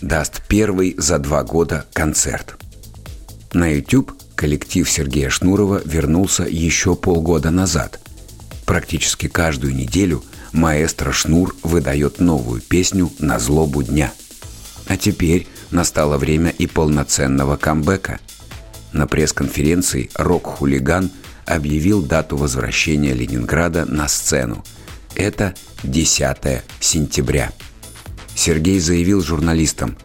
даст первый за два года концерт. На YouTube коллектив Сергея Шнурова вернулся еще полгода назад. Практически каждую неделю маэстро Шнур выдает новую песню на злобу дня. А теперь настало время и полноценного камбэка. На пресс-конференции «Рок-хулиган» объявил дату возвращения Ленинграда на сцену. Это 10 сентября. Сергей заявил журналистам,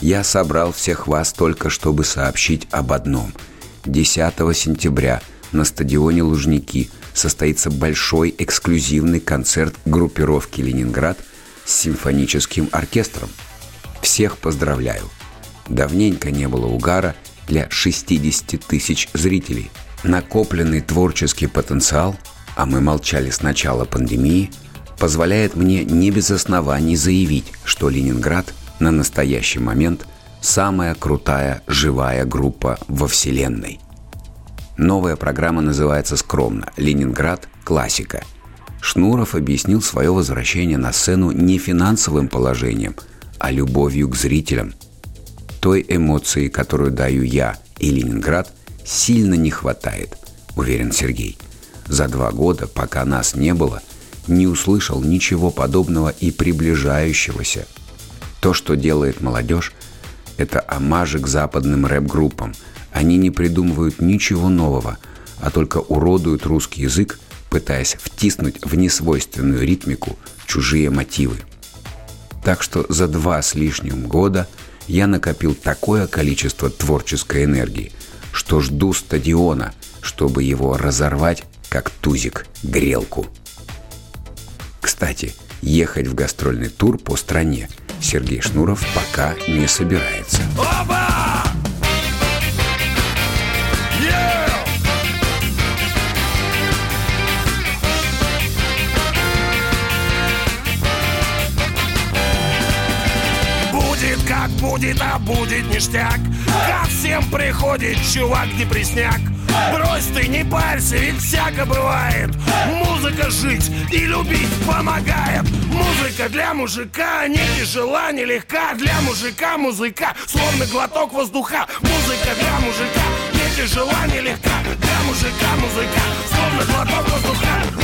«Я собрал всех вас только чтобы сообщить об одном. 10 сентября на стадионе Лужники состоится большой эксклюзивный концерт группировки «Ленинград» с симфоническим оркестром. Всех поздравляю. Давненько не было угара для 60 тысяч зрителей. Накопленный творческий потенциал, а мы молчали с начала пандемии, позволяет мне не без оснований заявить, что Ленинград на настоящий момент самая крутая живая группа во Вселенной. Новая программа называется скромно «Ленинград. Классика». Шнуров объяснил свое возвращение на сцену не финансовым положением, а любовью к зрителям. Той эмоции, которую даю я и Ленинград, сильно не хватает, уверен Сергей. За два года, пока нас не было, не услышал ничего подобного и приближающегося. То, что делает молодежь, это омажи западным рэп-группам – они не придумывают ничего нового, а только уродуют русский язык, пытаясь втиснуть в несвойственную ритмику чужие мотивы. Так что за два с лишним года я накопил такое количество творческой энергии, что жду стадиона, чтобы его разорвать, как тузик, грелку. Кстати, ехать в гастрольный тур по стране Сергей Шнуров пока не собирается. Опа! как будет, а будет ништяк Ко всем приходит чувак депресняк Брось ты, не парься, ведь всяко бывает. Музыка жить и любить помогает. Музыка для мужика не тяжела, не легка. Для мужика музыка, словно глоток воздуха. Музыка для мужика не тяжела, не легка. Для мужика музыка, словно глоток воздуха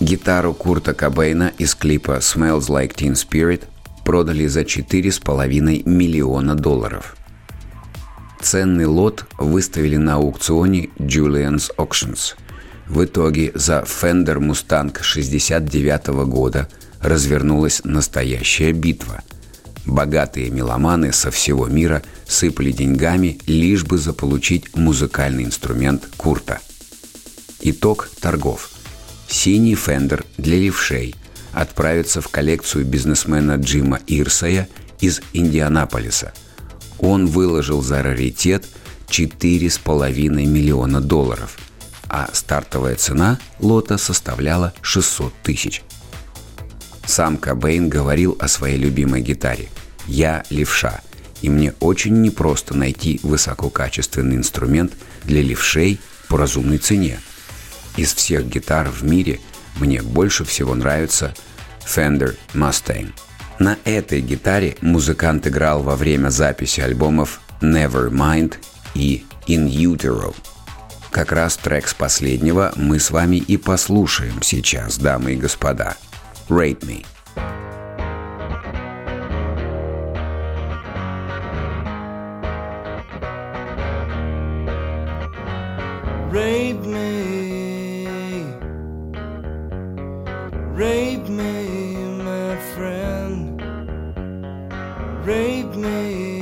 Гитару Курта Кобейна из клипа «Smells Like Teen Spirit» продали за 4,5 миллиона долларов. Ценный лот выставили на аукционе Julian's Auctions. В итоге за Fender Mustang 69 года развернулась настоящая битва. Богатые меломаны со всего мира сыпали деньгами, лишь бы заполучить музыкальный инструмент Курта. Итог торгов – Синий фендер для левшей отправится в коллекцию бизнесмена Джима Ирсая из Индианаполиса. Он выложил за раритет 4,5 миллиона долларов, а стартовая цена лота составляла 600 тысяч. Сам Кобейн говорил о своей любимой гитаре «Я левша», и мне очень непросто найти высококачественный инструмент для левшей по разумной цене – из всех гитар в мире мне больше всего нравится Fender Mustang. На этой гитаре музыкант играл во время записи альбомов Nevermind и In Utero. Как раз трек с последнего мы с вами и послушаем сейчас, дамы и господа. Rate Me. Rape me me, my friend. Rape me.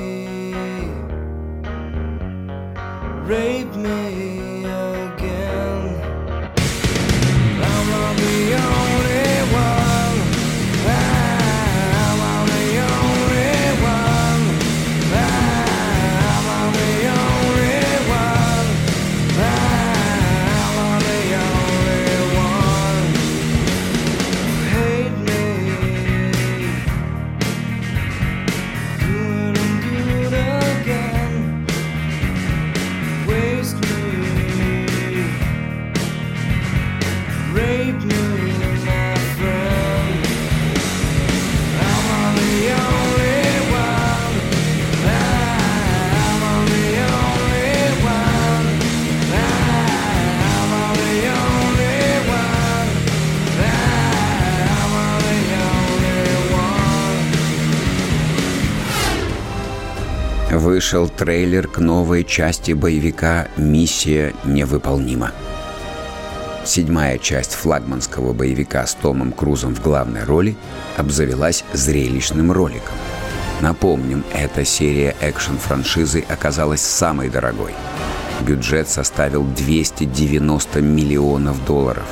Вышел трейлер к новой части боевика «Миссия невыполнима». Седьмая часть флагманского боевика с Томом Крузом в главной роли обзавелась зрелищным роликом. Напомним, эта серия экшн-франшизы оказалась самой дорогой. Бюджет составил 290 миллионов долларов.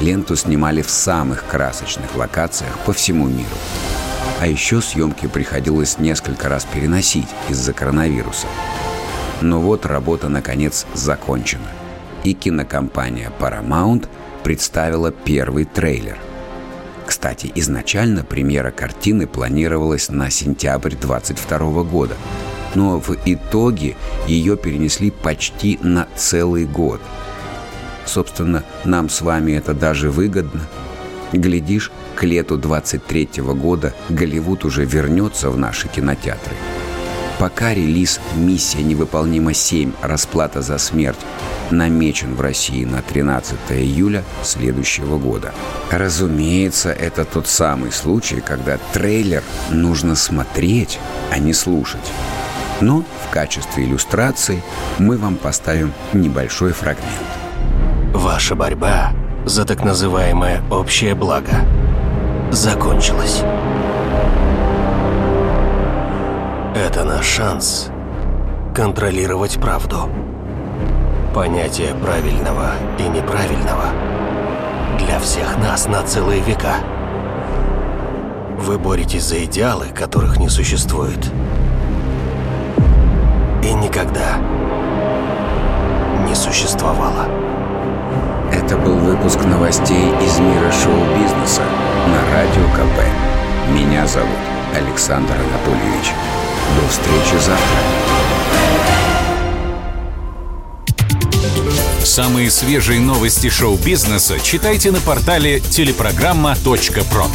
Ленту снимали в самых красочных локациях по всему миру. А еще съемки приходилось несколько раз переносить из-за коронавируса. Но вот работа наконец закончена. И кинокомпания Paramount представила первый трейлер. Кстати, изначально премьера картины планировалась на сентябрь 22 года, но в итоге ее перенесли почти на целый год. Собственно, нам с вами это даже выгодно. Глядишь, к лету 23 года Голливуд уже вернется в наши кинотеатры. Пока релиз «Миссия невыполнима 7. Расплата за смерть» намечен в России на 13 июля следующего года. Разумеется, это тот самый случай, когда трейлер нужно смотреть, а не слушать. Но в качестве иллюстрации мы вам поставим небольшой фрагмент. Ваша борьба за так называемое общее благо – закончилась. Это наш шанс контролировать правду. Понятие правильного и неправильного для всех нас на целые века. Вы боретесь за идеалы, которых не существует. И никогда не существовало. Это был выпуск новостей из мира шоу-бизнеса на Радио КП. Меня зовут Александр Анатольевич. До встречи завтра. Самые свежие новости шоу-бизнеса читайте на портале телепрограмма.про.